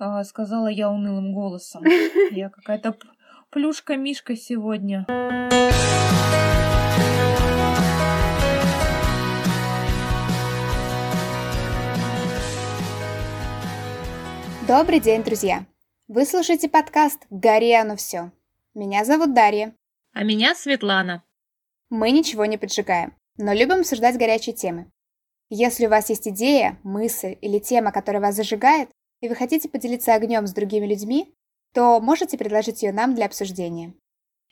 а, сказала я унылым голосом. Я какая-то плюшка-мишка сегодня. Добрый день, друзья! Вы слушаете подкаст «Гори оно все». Меня зовут Дарья. А меня Светлана. Мы ничего не поджигаем, но любим обсуждать горячие темы. Если у вас есть идея, мысль или тема, которая вас зажигает, и вы хотите поделиться огнем с другими людьми, то можете предложить ее нам для обсуждения.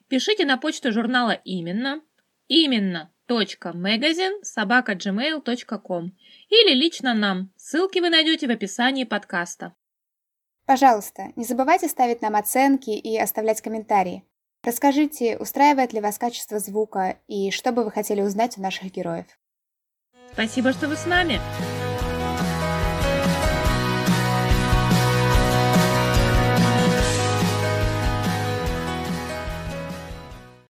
Пишите на почту журнала «Именно», именно magazine собака gmail.com или лично нам. Ссылки вы найдете в описании подкаста. Пожалуйста, не забывайте ставить нам оценки и оставлять комментарии. Расскажите, устраивает ли вас качество звука и что бы вы хотели узнать у наших героев. Спасибо, что вы с нами.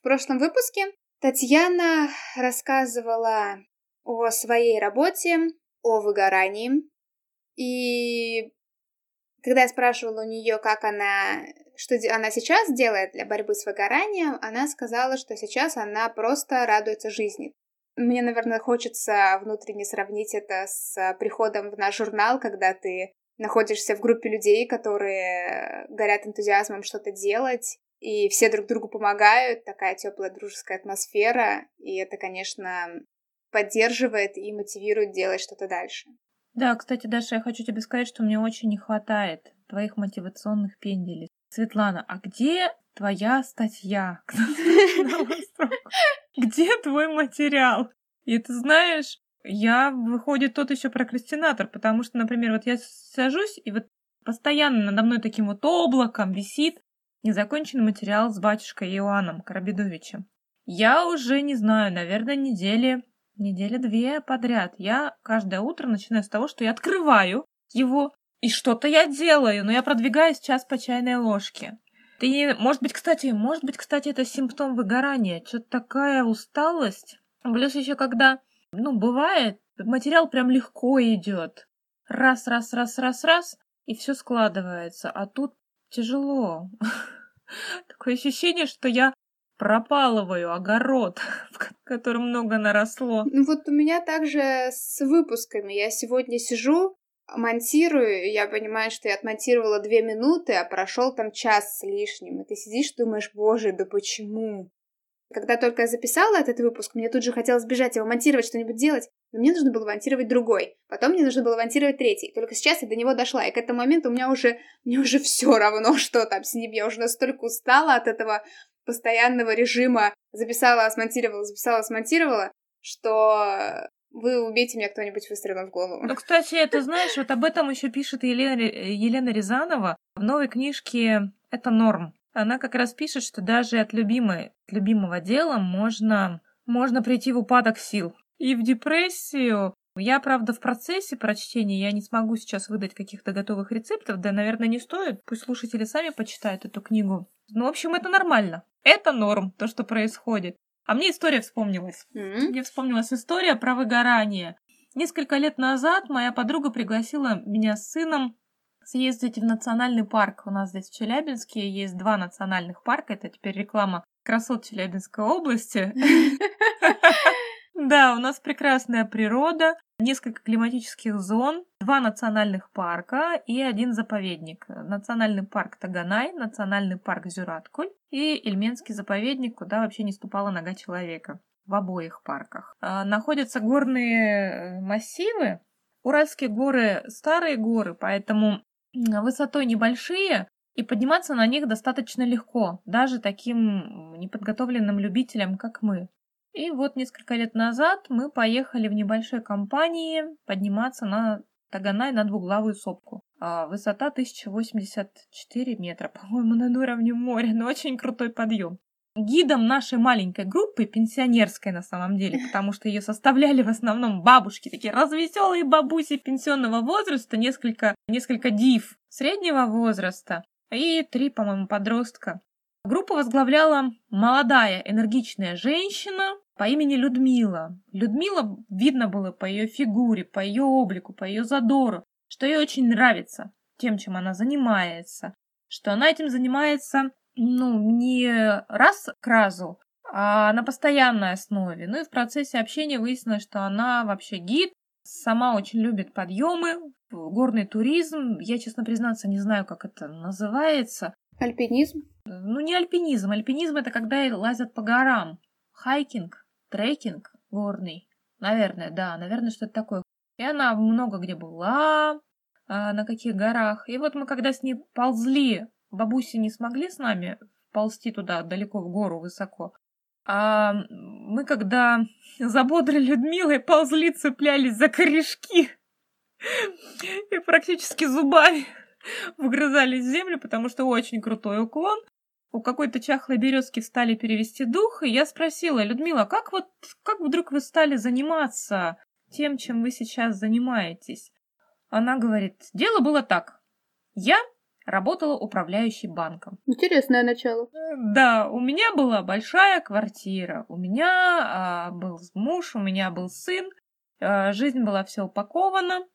В прошлом выпуске Татьяна рассказывала о своей работе, о выгорании. И когда я спрашивала у нее, как она, что она сейчас делает для борьбы с выгоранием, она сказала, что сейчас она просто радуется жизни. Мне, наверное, хочется внутренне сравнить это с приходом в наш журнал, когда ты находишься в группе людей, которые горят энтузиазмом что-то делать, и все друг другу помогают, такая теплая дружеская атмосфера, и это, конечно, поддерживает и мотивирует делать что-то дальше. Да, кстати, Даша, я хочу тебе сказать, что мне очень не хватает твоих мотивационных пенделей. Светлана, а где твоя статья? Где твой материал? И ты знаешь, я, выходит, тот еще прокрастинатор, потому что, например, вот я сажусь, и вот постоянно надо мной таким вот облаком висит Незаконченный материал с батюшкой Иоанном Карабедовичем. Я уже не знаю, наверное, недели, недели две подряд. Я каждое утро начинаю с того, что я открываю его, и что-то я делаю, но я продвигаюсь час по чайной ложке. Ты, может быть, кстати, может быть, кстати, это симптом выгорания. Что-то такая усталость. Плюс еще когда, ну, бывает, материал прям легко идет. Раз, раз, раз, раз, раз, и все складывается. А тут тяжело. Такое ощущение, что я пропалываю огород, в котором много наросло. Ну вот у меня также с выпусками. Я сегодня сижу, монтирую, я понимаю, что я отмонтировала две минуты, а прошел там час с лишним. И ты сидишь, думаешь, боже, да почему? Когда только я записала этот выпуск, мне тут же хотелось бежать его монтировать, что-нибудь делать, но мне нужно было монтировать другой. Потом мне нужно было монтировать третий. Только сейчас я до него дошла, и к этому моменту у меня уже, мне уже все равно, что там с ним. Я уже настолько устала от этого постоянного режима. Записала, смонтировала, записала, смонтировала, что вы убейте меня кто-нибудь выстрелом в голову. Ну, кстати, это знаешь, вот об этом еще пишет Елена, Елена Рязанова в новой книжке «Это норм». Она как раз пишет, что даже от любимой, от любимого дела можно, можно прийти в упадок сил и в депрессию. Я, правда, в процессе прочтения, я не смогу сейчас выдать каких-то готовых рецептов, да, наверное, не стоит. Пусть слушатели сами почитают эту книгу. Ну, в общем, это нормально. Это норм, то, что происходит. А мне история вспомнилась. Mm-hmm. Мне вспомнилась история про выгорание. Несколько лет назад моя подруга пригласила меня с сыном съездить в национальный парк. У нас здесь в Челябинске есть два национальных парка. Это теперь реклама красот Челябинской области. Да, у нас прекрасная природа, несколько климатических зон, два национальных парка и один заповедник. Национальный парк Таганай, национальный парк Зюраткуль и Ильменский заповедник, куда вообще не ступала нога человека в обоих парках. А, находятся горные э, массивы. Уральские горы – старые горы, поэтому высотой небольшие, и подниматься на них достаточно легко, даже таким неподготовленным любителям, как мы. И вот несколько лет назад мы поехали в небольшой компании подниматься на Таганай на двуглавую сопку. А высота 1084 метра, по-моему, над уровнем моря, но очень крутой подъем. Гидом нашей маленькой группы, пенсионерской на самом деле, потому что ее составляли в основном бабушки, такие развеселые бабуси пенсионного возраста, несколько, несколько див среднего возраста и три, по-моему, подростка. Группу возглавляла молодая, энергичная женщина, по имени Людмила. Людмила видно было по ее фигуре, по ее облику, по ее задору, что ей очень нравится. тем, чем она занимается, что она этим занимается, ну, не раз к разу, а на постоянной основе. Ну и в процессе общения выяснилось, что она вообще гид, сама очень любит подъемы, горный туризм. Я, честно признаться, не знаю, как это называется. Альпинизм? Ну, не альпинизм. Альпинизм это когда лазят по горам. Хайкинг, трекинг горный. Наверное, да, наверное, что-то такое. И она много где была, а, на каких горах. И вот мы когда с ней ползли, бабуси не смогли с нами ползти туда далеко в гору высоко. А мы когда за бодрой Людмилой ползли, цеплялись за корешки и практически зубами вгрызались в землю, потому что очень крутой уклон. У какой-то чахлой березки стали перевести дух, и я спросила, Людмила, как вот, как вдруг вы стали заниматься тем, чем вы сейчас занимаетесь? Она говорит, дело было так. Я работала управляющей банком. Интересное начало. Да, у меня была большая квартира, у меня а, был муж, у меня был сын, а, жизнь была все упакована,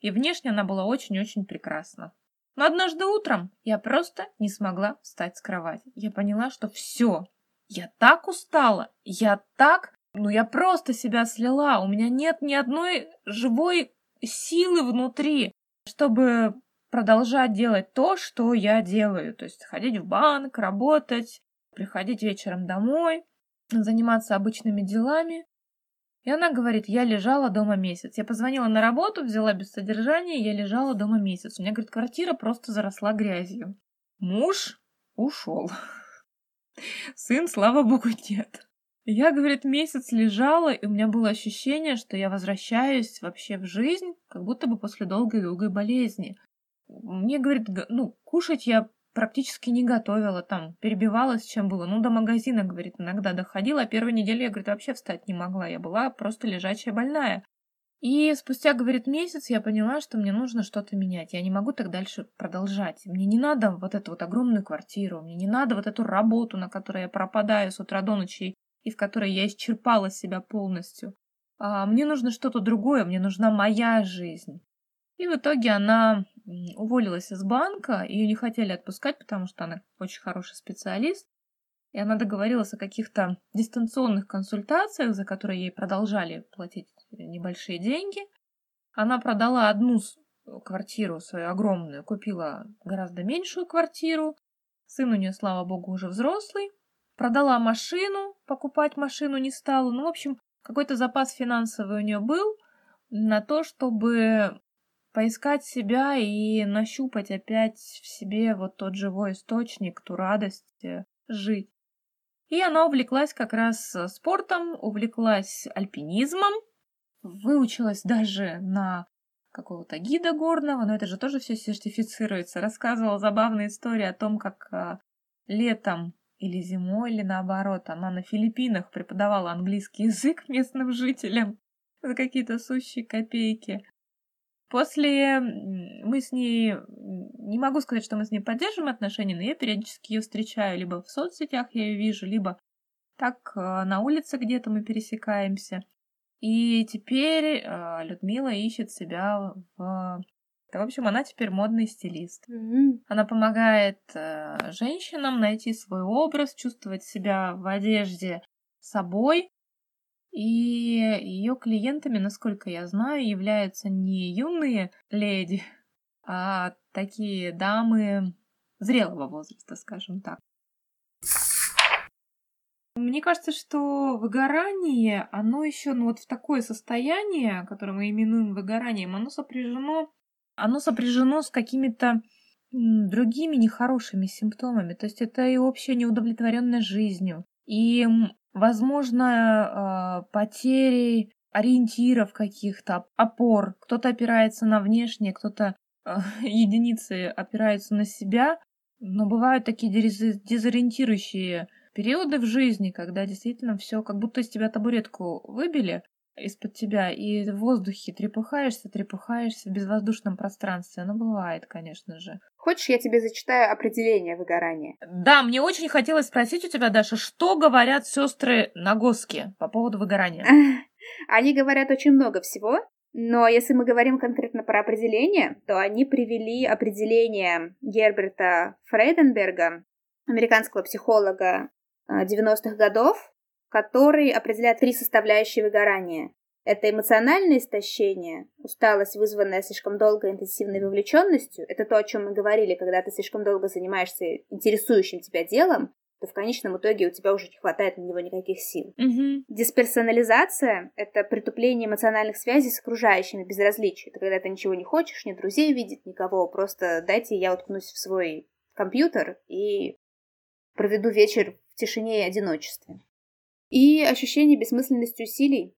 и внешне она была очень-очень прекрасна. Но однажды утром я просто не смогла встать с кровати. Я поняла, что все, я так устала, я так, ну я просто себя слила, у меня нет ни одной живой силы внутри, чтобы продолжать делать то, что я делаю. То есть ходить в банк, работать, приходить вечером домой, заниматься обычными делами. И она говорит, я лежала дома месяц. Я позвонила на работу, взяла без содержания, я лежала дома месяц. У меня, говорит, квартира просто заросла грязью. Муж ушел. Сын, слава богу, нет. Я, говорит, месяц лежала, и у меня было ощущение, что я возвращаюсь вообще в жизнь, как будто бы после долгой-долгой болезни. Мне, говорит, ну, кушать я практически не готовила, там, перебивалась, чем было. Ну, до магазина, говорит, иногда доходила, а первой неделе я, говорит, вообще встать не могла. Я была просто лежачая больная. И спустя, говорит, месяц я поняла, что мне нужно что-то менять. Я не могу так дальше продолжать. Мне не надо вот эту вот огромную квартиру, мне не надо вот эту работу, на которой я пропадаю с утра до ночи и в которой я исчерпала себя полностью. А мне нужно что-то другое, мне нужна моя жизнь. И в итоге она уволилась из банка, ее не хотели отпускать, потому что она очень хороший специалист. И она договорилась о каких-то дистанционных консультациях, за которые ей продолжали платить небольшие деньги. Она продала одну квартиру свою огромную, купила гораздо меньшую квартиру. Сын у нее, слава богу, уже взрослый. Продала машину, покупать машину не стала. Ну, в общем, какой-то запас финансовый у нее был на то, чтобы поискать себя и нащупать опять в себе вот тот живой источник, ту радость э, жить. И она увлеклась как раз э, спортом, увлеклась альпинизмом, выучилась даже на какого-то гида горного, но это же тоже все сертифицируется. Рассказывала забавные истории о том, как э, летом или зимой, или наоборот, она на Филиппинах преподавала английский язык местным жителям за какие-то сущие копейки. После мы с ней, не могу сказать, что мы с ней поддерживаем отношения, но я периодически ее встречаю, либо в соцсетях я ее вижу, либо так э, на улице где-то мы пересекаемся. И теперь э, Людмила ищет себя в... В общем, она теперь модный стилист. Mm-hmm. Она помогает э, женщинам найти свой образ, чувствовать себя в одежде собой, и ее клиентами, насколько я знаю, являются не юные леди, а такие дамы зрелого возраста, скажем так. Мне кажется, что выгорание, оно еще, ну вот в такое состояние, которое мы именуем выгоранием, оно сопряжено, оно сопряжено с какими-то другими нехорошими симптомами. То есть это и общая неудовлетворенность жизнью, и возможно, э, потери ориентиров каких-то, опор. Кто-то опирается на внешнее, кто-то э, единицы опираются на себя. Но бывают такие дезориентирующие периоды в жизни, когда действительно все, как будто из тебя табуретку выбили, из-под тебя, и в воздухе трепыхаешься, трепыхаешься в безвоздушном пространстве. Оно бывает, конечно же. Хочешь, я тебе зачитаю определение выгорания? Да, мне очень хотелось спросить у тебя, Даша, что говорят сестры Нагоски по поводу выгорания? Они говорят очень много всего, Но если мы говорим конкретно про определение, то они привели определение Герберта Фрейденберга, американского психолога 90-х э, годов, который определяет три составляющие выгорания. Это эмоциональное истощение, усталость, вызванная слишком долгой интенсивной вовлеченностью. Это то, о чем мы говорили, когда ты слишком долго занимаешься интересующим тебя делом, то в конечном итоге у тебя уже не хватает на него никаких сил. Mm-hmm. Дисперсонализация — это притупление эмоциональных связей с окружающими, безразличие. Это когда ты ничего не хочешь, ни друзей видеть, никого, просто дайте я уткнусь в свой компьютер и проведу вечер в тишине и одиночестве. И ощущение бессмысленности усилий,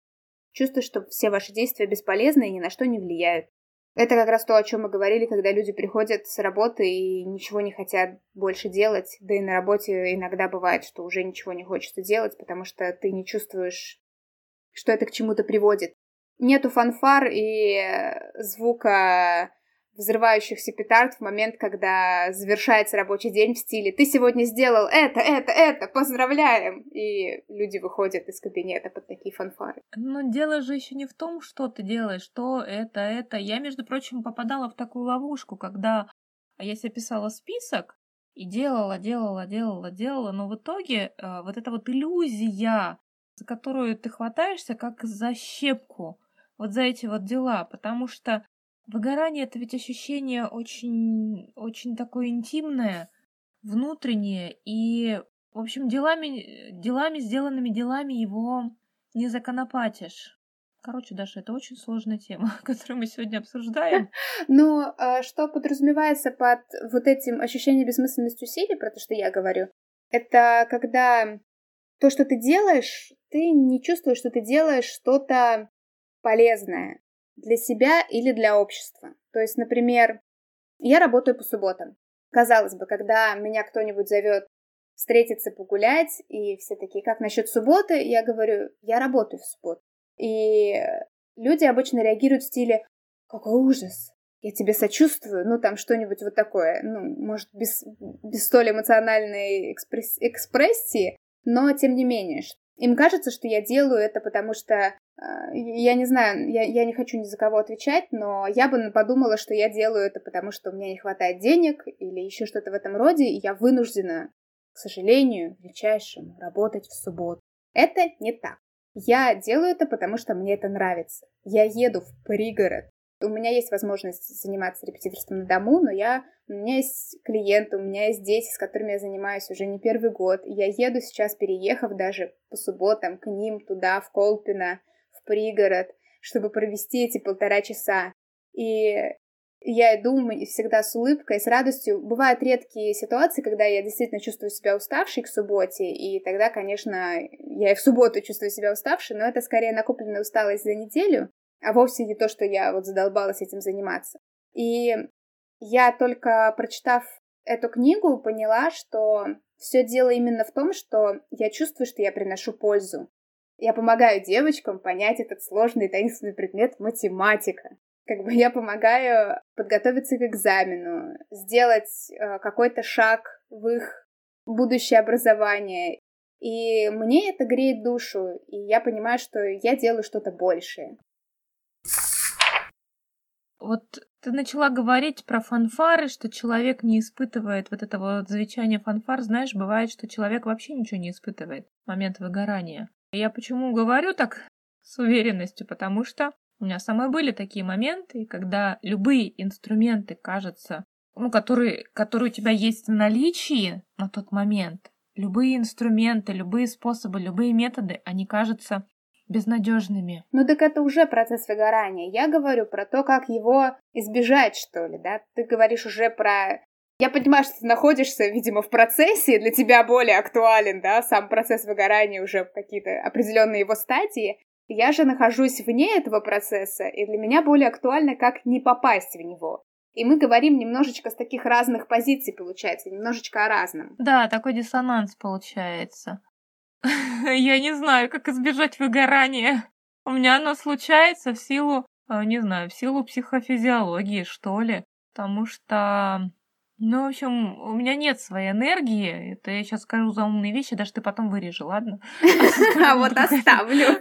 чувство, что все ваши действия бесполезны и ни на что не влияют. Это как раз то, о чем мы говорили, когда люди приходят с работы и ничего не хотят больше делать. Да и на работе иногда бывает, что уже ничего не хочется делать, потому что ты не чувствуешь, что это к чему-то приводит. Нету фанфар и звука взрывающихся петард в момент, когда завершается рабочий день в стиле «Ты сегодня сделал это, это, это, поздравляем!» И люди выходят из кабинета под такие фанфары. Но дело же еще не в том, что ты делаешь, что это, это. Я, между прочим, попадала в такую ловушку, когда я себе писала список и делала, делала, делала, делала, но в итоге э, вот эта вот иллюзия, за которую ты хватаешься как за щепку, вот за эти вот дела, потому что Выгорание это ведь ощущение очень, очень такое интимное, внутреннее, и, в общем, делами, делами, сделанными делами его не законопатишь. Короче, Даша, это очень сложная тема, которую мы сегодня обсуждаем. Но а, что подразумевается под вот этим ощущением бессмысленности усилий, про то, что я говорю, это когда то, что ты делаешь, ты не чувствуешь, что ты делаешь что-то полезное для себя или для общества. То есть, например, я работаю по субботам. Казалось бы, когда меня кто-нибудь зовет встретиться, погулять, и все такие, как насчет субботы, я говорю, я работаю в субботу. И люди обычно реагируют в стиле, какой ужас, я тебе сочувствую, ну там что-нибудь вот такое, ну, может, без, без столь эмоциональной экспресс, экспрессии, но тем не менее, им кажется, что я делаю это, потому что а, я не знаю, я, я не хочу ни за кого отвечать, но я бы подумала, что я делаю это, потому что у меня не хватает денег или еще что-то в этом роде, и я вынуждена, к сожалению, величайшему, работать в субботу. Это не так. Я делаю это, потому что мне это нравится. Я еду в пригород. У меня есть возможность заниматься репетиторством на дому, но я, у меня есть клиенты, у меня есть дети, с которыми я занимаюсь уже не первый год. Я еду сейчас, переехав даже по субботам к ним туда, в Колпино, пригород, чтобы провести эти полтора часа. И я иду всегда с улыбкой, с радостью. Бывают редкие ситуации, когда я действительно чувствую себя уставшей к субботе, и тогда, конечно, я и в субботу чувствую себя уставшей, но это скорее накопленная усталость за неделю, а вовсе не то, что я вот задолбалась этим заниматься. И я только прочитав эту книгу, поняла, что все дело именно в том, что я чувствую, что я приношу пользу. Я помогаю девочкам понять этот сложный таинственный предмет математика. Как бы я помогаю подготовиться к экзамену, сделать э, какой-то шаг в их будущее образование. И мне это греет душу, и я понимаю, что я делаю что-то большее. Вот ты начала говорить про фанфары, что человек не испытывает вот этого вот звучания фанфар. Знаешь, бывает, что человек вообще ничего не испытывает в момент выгорания. Я почему говорю так с уверенностью? Потому что у меня самые были такие моменты, когда любые инструменты, кажется, ну, которые, которые у тебя есть в наличии на тот момент, любые инструменты, любые способы, любые методы, они кажутся безнадежными. Ну так это уже процесс выгорания. Я говорю про то, как его избежать, что ли, да? Ты говоришь уже про я понимаю, что ты находишься, видимо, в процессе, для тебя более актуален, да, сам процесс выгорания уже в какие-то определенные его стадии. Я же нахожусь вне этого процесса, и для меня более актуально, как не попасть в него. И мы говорим немножечко с таких разных позиций, получается, немножечко о разном. Да, такой диссонанс получается. Я не знаю, как избежать выгорания. У меня оно случается в силу, э, не знаю, в силу психофизиологии, что ли. Потому что ну, в общем, у меня нет своей энергии. Это я сейчас скажу за умные вещи, даже ты потом вырежи, ладно? А вот оставлю.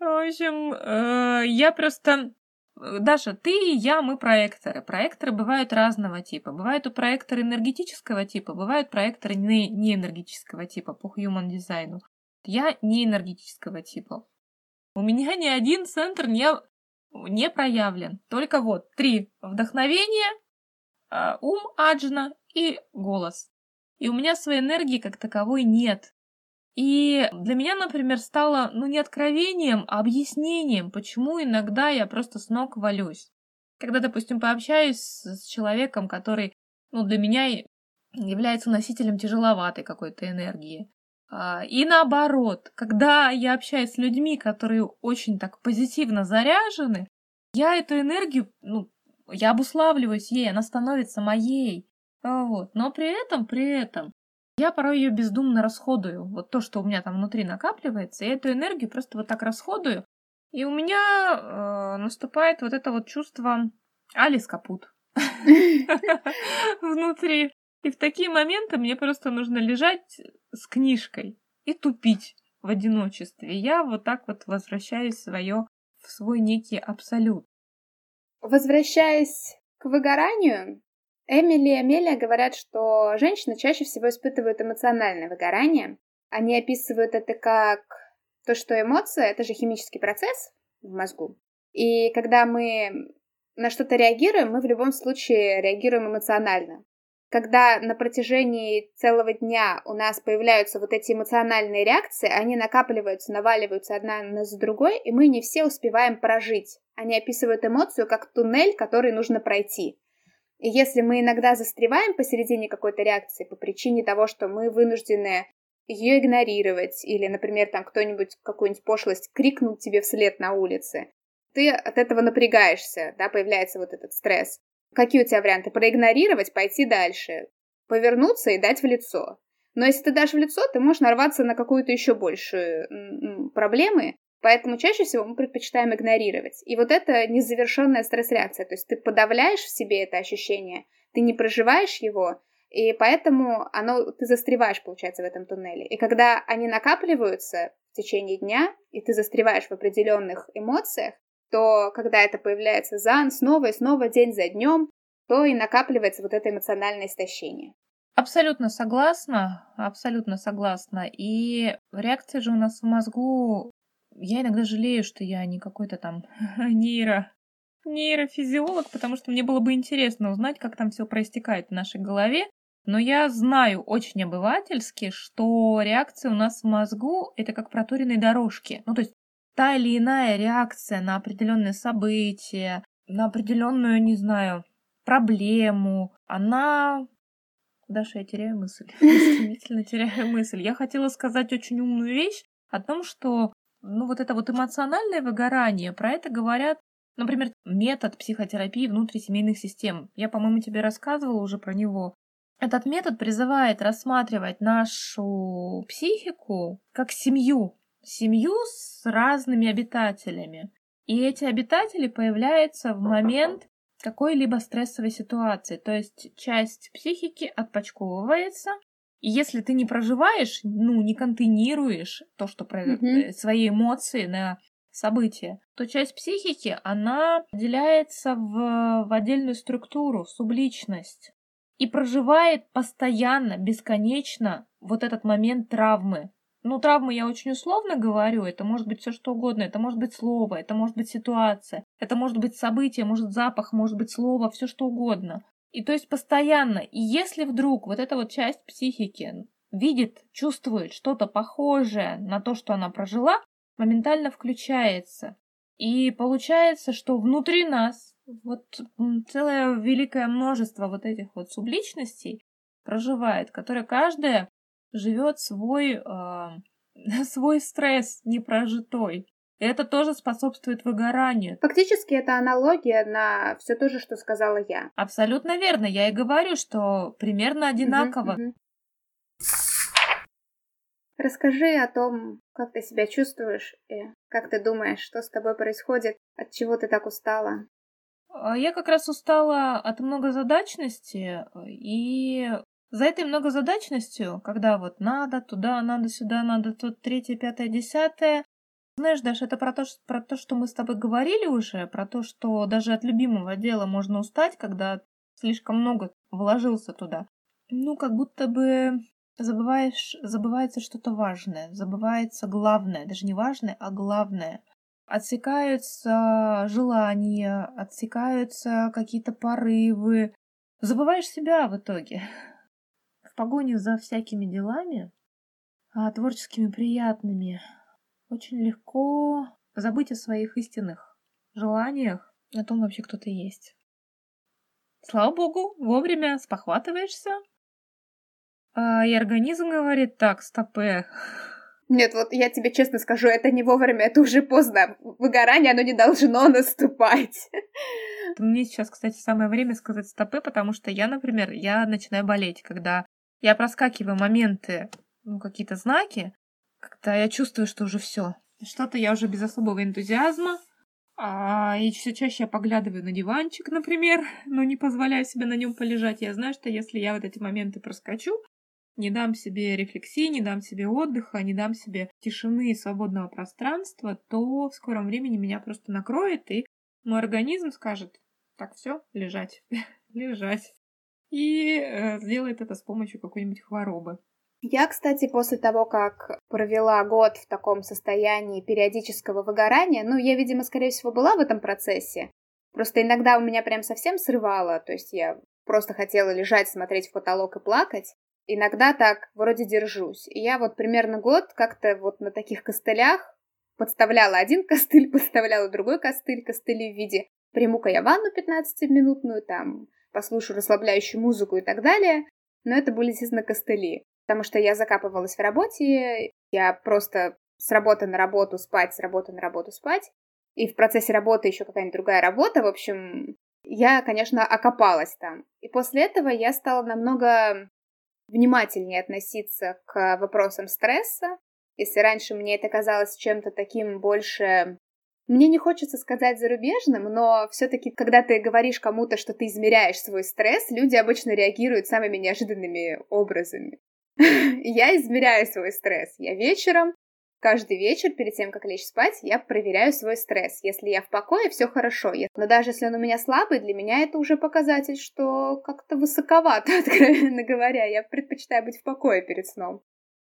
В общем, э, я просто... Э, Даша, ты и я, мы проекторы. Проекторы бывают разного типа. Бывают у проектора энергетического типа, бывают проекторы не, не энергетического типа по human дизайну. Я не энергетического типа. У меня ни один центр не, не проявлен. Только вот три. Вдохновение, а, ум аджна и голос. И у меня своей энергии как таковой нет. И для меня, например, стало, ну, не откровением, а объяснением, почему иногда я просто с ног валюсь. Когда, допустим, пообщаюсь с человеком, который, ну, для меня является носителем тяжеловатой какой-то энергии. А, и наоборот, когда я общаюсь с людьми, которые очень так позитивно заряжены, я эту энергию, ну, я обуславливаюсь ей, она становится моей. Вот. Но при этом, при этом, я порой ее бездумно расходую. Вот то, что у меня там внутри накапливается, я эту энергию просто вот так расходую. И у меня э, наступает вот это вот чувство Алис капут внутри. И в такие моменты мне просто нужно лежать с книжкой и тупить в одиночестве. Я вот так вот возвращаюсь свое, в свой некий абсолют. Возвращаясь к выгоранию, Эмили и Амелия говорят, что женщины чаще всего испытывают эмоциональное выгорание. Они описывают это как то, что эмоция — это же химический процесс в мозгу. И когда мы на что-то реагируем, мы в любом случае реагируем эмоционально когда на протяжении целого дня у нас появляются вот эти эмоциональные реакции, они накапливаются, наваливаются одна на за другой, и мы не все успеваем прожить. Они описывают эмоцию как туннель, который нужно пройти. И если мы иногда застреваем посередине какой-то реакции по причине того, что мы вынуждены ее игнорировать, или, например, там кто-нибудь какую-нибудь пошлость крикнул тебе вслед на улице, ты от этого напрягаешься, да, появляется вот этот стресс. Какие у тебя варианты? Проигнорировать, пойти дальше, повернуться и дать в лицо. Но если ты дашь в лицо, ты можешь нарваться на какую-то еще большую проблемы, поэтому чаще всего мы предпочитаем игнорировать. И вот это незавершенная стресс-реакция, то есть ты подавляешь в себе это ощущение, ты не проживаешь его, и поэтому оно, ты застреваешь, получается, в этом туннеле. И когда они накапливаются в течение дня, и ты застреваешь в определенных эмоциях, то когда это появляется за снова и снова, день за днем, то и накапливается вот это эмоциональное истощение. Абсолютно согласна, абсолютно согласна. И реакция же у нас в мозгу... Я иногда жалею, что я не какой-то там нейро нейрофизиолог, потому что мне было бы интересно узнать, как там все проистекает в нашей голове. Но я знаю очень обывательски, что реакция у нас в мозгу это как проторенные дорожки. Ну, то есть та или иная реакция на определенное событие, на определенную, не знаю, проблему, она... Даша, я теряю мысль. Стремительно теряю мысль. Я хотела сказать очень умную вещь о том, что ну вот это вот эмоциональное выгорание, про это говорят, например, метод психотерапии внутрисемейных систем. Я, по-моему, тебе рассказывала уже про него. Этот метод призывает рассматривать нашу психику как семью, семью с разными обитателями. И эти обитатели появляются в момент какой-либо стрессовой ситуации. То есть часть психики отпочковывается, и если ты не проживаешь, ну, не контейнируешь то, что mm-hmm. свои эмоции на события, то часть психики, она деляется в, в отдельную структуру, в субличность, и проживает постоянно, бесконечно вот этот момент травмы, ну, травмы я очень условно говорю, это может быть все что угодно, это может быть слово, это может быть ситуация, это может быть событие, может запах, может быть слово, все что угодно. И то есть постоянно. И если вдруг вот эта вот часть психики видит, чувствует что-то похожее на то, что она прожила, моментально включается. И получается, что внутри нас вот целое великое множество вот этих вот субличностей проживает, которые каждая живет свой, э, свой стресс непрожитой. Это тоже способствует выгоранию. Фактически это аналогия на все то же, что сказала я. Абсолютно верно. Я и говорю, что примерно одинаково. Угу, угу. Расскажи о том, как ты себя чувствуешь и как ты думаешь, что с тобой происходит, от чего ты так устала. А, я как раз устала от многозадачности и за этой многозадачностью, когда вот надо туда, надо сюда, надо тут третье, пятое, десятое, Знаешь, Даша, это про то, что, про то, что мы с тобой говорили уже, про то, что даже от любимого дела можно устать, когда слишком много вложился туда. Ну, как будто бы забываешь, забывается что-то важное, забывается главное, даже не важное, а главное. Отсекаются желания, отсекаются какие-то порывы. Забываешь себя в итоге. В погоне за всякими делами, а творческими приятными, очень легко забыть о своих истинных желаниях, о том вообще кто ты есть. Слава богу, вовремя спохватываешься, а, и организм говорит, так, стопе. Нет, вот я тебе честно скажу, это не вовремя, это уже поздно. Выгорание, оно не должно наступать. Мне сейчас, кстати, самое время сказать стопы, потому что я, например, я начинаю болеть, когда я проскакиваю моменты, ну, какие-то знаки, когда я чувствую, что уже все. Что-то я уже без особого энтузиазма, а, и все чаще я поглядываю на диванчик, например, но не позволяю себе на нем полежать. Я знаю, что если я вот эти моменты проскочу, не дам себе рефлексии, не дам себе отдыха, не дам себе тишины и свободного пространства, то в скором времени меня просто накроет, и мой организм скажет, так, все, лежать, лежать. И э, сделает это с помощью какой-нибудь хворобы. Я, кстати, после того, как провела год в таком состоянии периодического выгорания, ну, я, видимо, скорее всего, была в этом процессе. Просто иногда у меня прям совсем срывало, то есть я просто хотела лежать, смотреть в потолок и плакать. Иногда так вроде держусь. И я вот примерно год как-то вот на таких костылях подставляла один костыль, подставляла другой костыль, костыли в виде приму-ка я ванну 15-минутную, там, послушаю расслабляющую музыку и так далее. Но это были, естественно, костыли. Потому что я закапывалась в работе, я просто с работы на работу спать, с работы на работу спать. И в процессе работы еще какая-нибудь другая работа. В общем, я, конечно, окопалась там. И после этого я стала намного внимательнее относиться к вопросам стресса. Если раньше мне это казалось чем-то таким больше... Мне не хочется сказать зарубежным, но все-таки, когда ты говоришь кому-то, что ты измеряешь свой стресс, люди обычно реагируют самыми неожиданными образами. Я измеряю свой стресс. Я вечером Каждый вечер, перед тем, как лечь спать, я проверяю свой стресс. Если я в покое, все хорошо. Но даже если он у меня слабый, для меня это уже показатель, что как-то высоковато, откровенно говоря. Я предпочитаю быть в покое перед сном.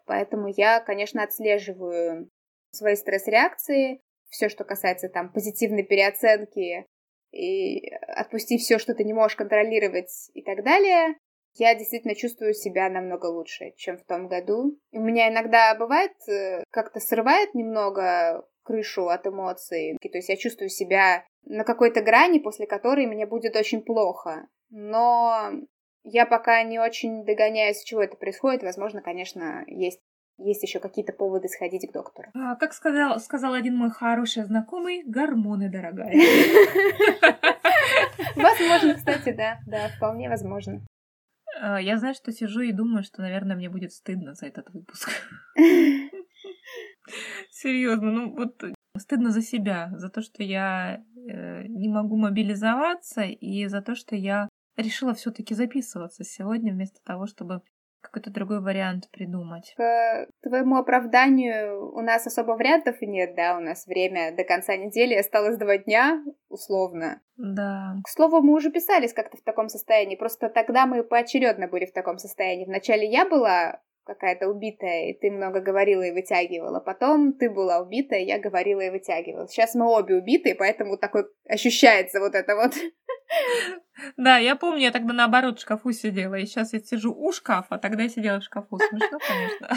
Поэтому я, конечно, отслеживаю свои стресс-реакции, все, что касается там позитивной переоценки и отпусти все, что ты не можешь контролировать и так далее я действительно чувствую себя намного лучше, чем в том году. У меня иногда бывает, э, как-то срывает немного крышу от эмоций. То есть я чувствую себя на какой-то грани, после которой мне будет очень плохо. Но я пока не очень догоняю, с чего это происходит. Возможно, конечно, есть есть еще какие-то поводы сходить к доктору. А, как сказал, сказал один мой хороший знакомый, гормоны, дорогая. Возможно, кстати, да, да, вполне возможно. А, я знаю, что сижу и думаю, что, наверное, мне будет стыдно за этот выпуск. Серьезно, ну вот стыдно за себя, за то, что я э, не могу мобилизоваться, и за то, что я решила все-таки записываться сегодня вместо того, чтобы какой-то другой вариант придумать. К твоему оправданию у нас особо вариантов и нет, да, у нас время до конца недели осталось два дня, условно. Да. К слову, мы уже писались как-то в таком состоянии, просто тогда мы поочередно были в таком состоянии. Вначале я была какая-то убитая, и ты много говорила и вытягивала. Потом ты была убитая, я говорила и вытягивала. Сейчас мы обе убитые, поэтому такой ощущается вот это вот. Да, я помню, я тогда наоборот в шкафу сидела, и сейчас я сижу у шкафа, тогда я сидела в шкафу. Смешно, конечно.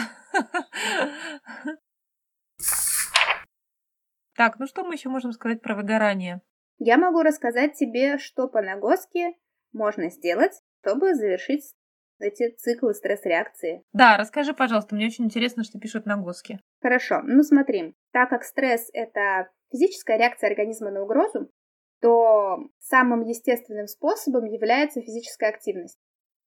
Так, ну что мы еще можем сказать про выгорание? Я могу рассказать тебе, что по нагоске можно сделать, чтобы завершить эти циклы стресс-реакции. Да, расскажи, пожалуйста, мне очень интересно, что пишут на Госке. Хорошо, ну смотри, так как стресс — это физическая реакция организма на угрозу, то самым естественным способом является физическая активность.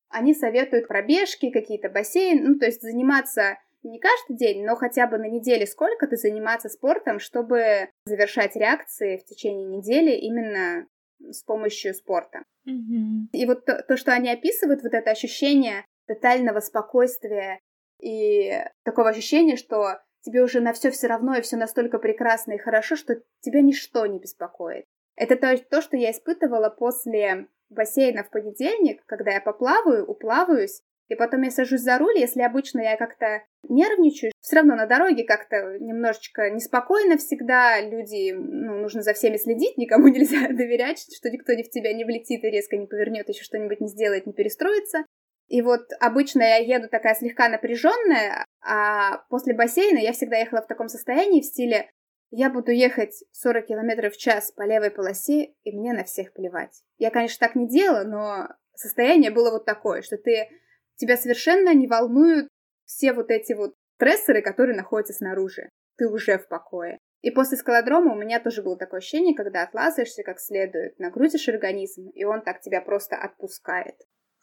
Они советуют пробежки, какие-то бассейны, ну то есть заниматься не каждый день, но хотя бы на неделе сколько-то заниматься спортом, чтобы завершать реакции в течение недели именно с помощью спорта. Mm-hmm. И вот то, то, что они описывают, вот это ощущение тотального спокойствия и такого ощущения, что тебе уже на все все равно, и все настолько прекрасно и хорошо, что тебя ничто не беспокоит. Это то, то, что я испытывала после бассейна в понедельник, когда я поплаваю, уплаваюсь, и потом я сажусь за руль, если обычно я как-то нервничаю, все равно на дороге как-то немножечко неспокойно всегда, люди, ну, нужно за всеми следить, никому нельзя доверять, что никто не в тебя не влетит и резко не повернет, еще что-нибудь не сделает, не перестроится. И вот обычно я еду такая слегка напряженная, а после бассейна я всегда ехала в таком состоянии, в стиле я буду ехать 40 км в час по левой полосе, и мне на всех плевать. Я, конечно, так не делала, но состояние было вот такое, что ты тебя совершенно не волнуют все вот эти вот стрессоры, которые находятся снаружи. Ты уже в покое. И после скалодрома у меня тоже было такое ощущение, когда отлазаешься как следует, нагрузишь организм, и он так тебя просто отпускает.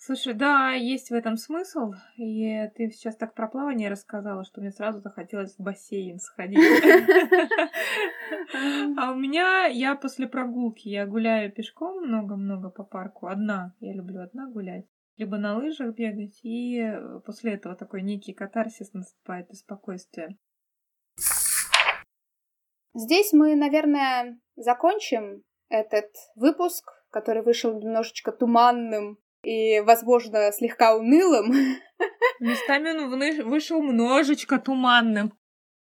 Слушай, да, есть в этом смысл. И ты сейчас так про плавание рассказала, что мне сразу захотелось в бассейн сходить. А у меня, я после прогулки, я гуляю пешком много-много по парку, одна. Я люблю одна гулять либо на лыжах бегать, и после этого такой некий катарсис наступает и спокойствие. Здесь мы, наверное, закончим этот выпуск, который вышел немножечко туманным и, возможно, слегка унылым. Местами он вышел немножечко туманным.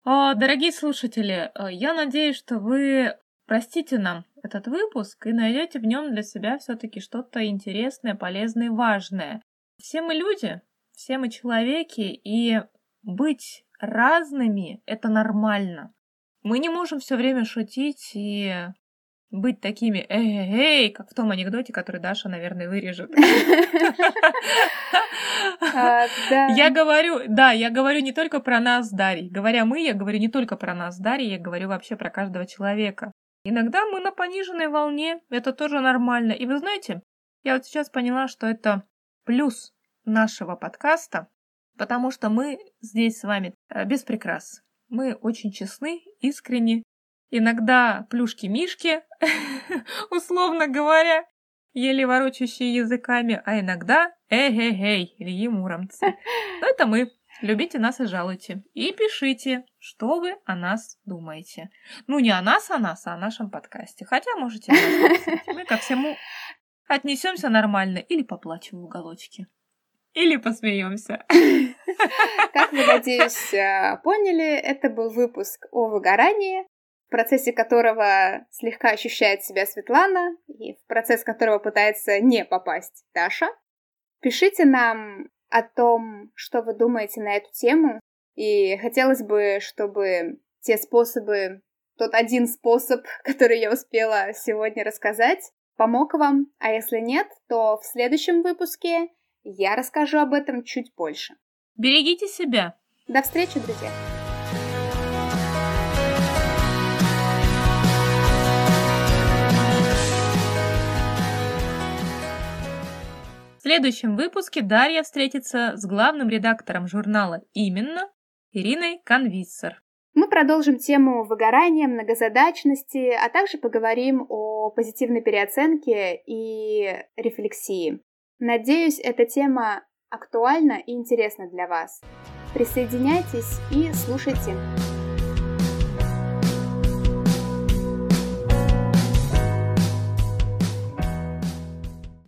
О, дорогие слушатели, э, я надеюсь, что вы простите нам этот выпуск и найдете в нем для себя все-таки что-то интересное, полезное важное. Все мы люди, все мы человеки, и быть разными — это нормально. Мы не можем все время шутить и быть такими эй-эй, как в том анекдоте, который Даша, наверное, вырежет. Я говорю, да, я говорю не только про нас, Дарья. Говоря мы, я говорю не только про нас, Дарья, я говорю вообще про каждого человека. Иногда мы на пониженной волне, это тоже нормально. И вы знаете, я вот сейчас поняла, что это плюс нашего подкаста, потому что мы здесь с вами э, без прикрас. Мы очень честны, искренни. Иногда плюшки-мишки, условно говоря, еле ворочащие языками, а иногда эй-эй-эй, Ильи Муромцы. Но это мы. Любите нас и жалуйте. И пишите, что вы о нас думаете. Ну, не о нас, о нас, а о нашем подкасте. Хотя можете Мы ко всему отнесемся нормально или поплачем в уголочке. Или посмеемся. Как вы, надеюсь, поняли, это был выпуск о выгорании, в процессе которого слегка ощущает себя Светлана, и в процесс которого пытается не попасть Даша. Пишите нам о том, что вы думаете на эту тему. И хотелось бы, чтобы те способы, тот один способ, который я успела сегодня рассказать, помог вам. А если нет, то в следующем выпуске я расскажу об этом чуть больше. Берегите себя. До встречи, друзья. Следующем выпуске Дарья встретится с главным редактором журнала «Именно» Ириной Конвиссер. Мы продолжим тему выгорания, многозадачности, а также поговорим о позитивной переоценке и рефлексии. Надеюсь, эта тема актуальна и интересна для вас. Присоединяйтесь и слушайте.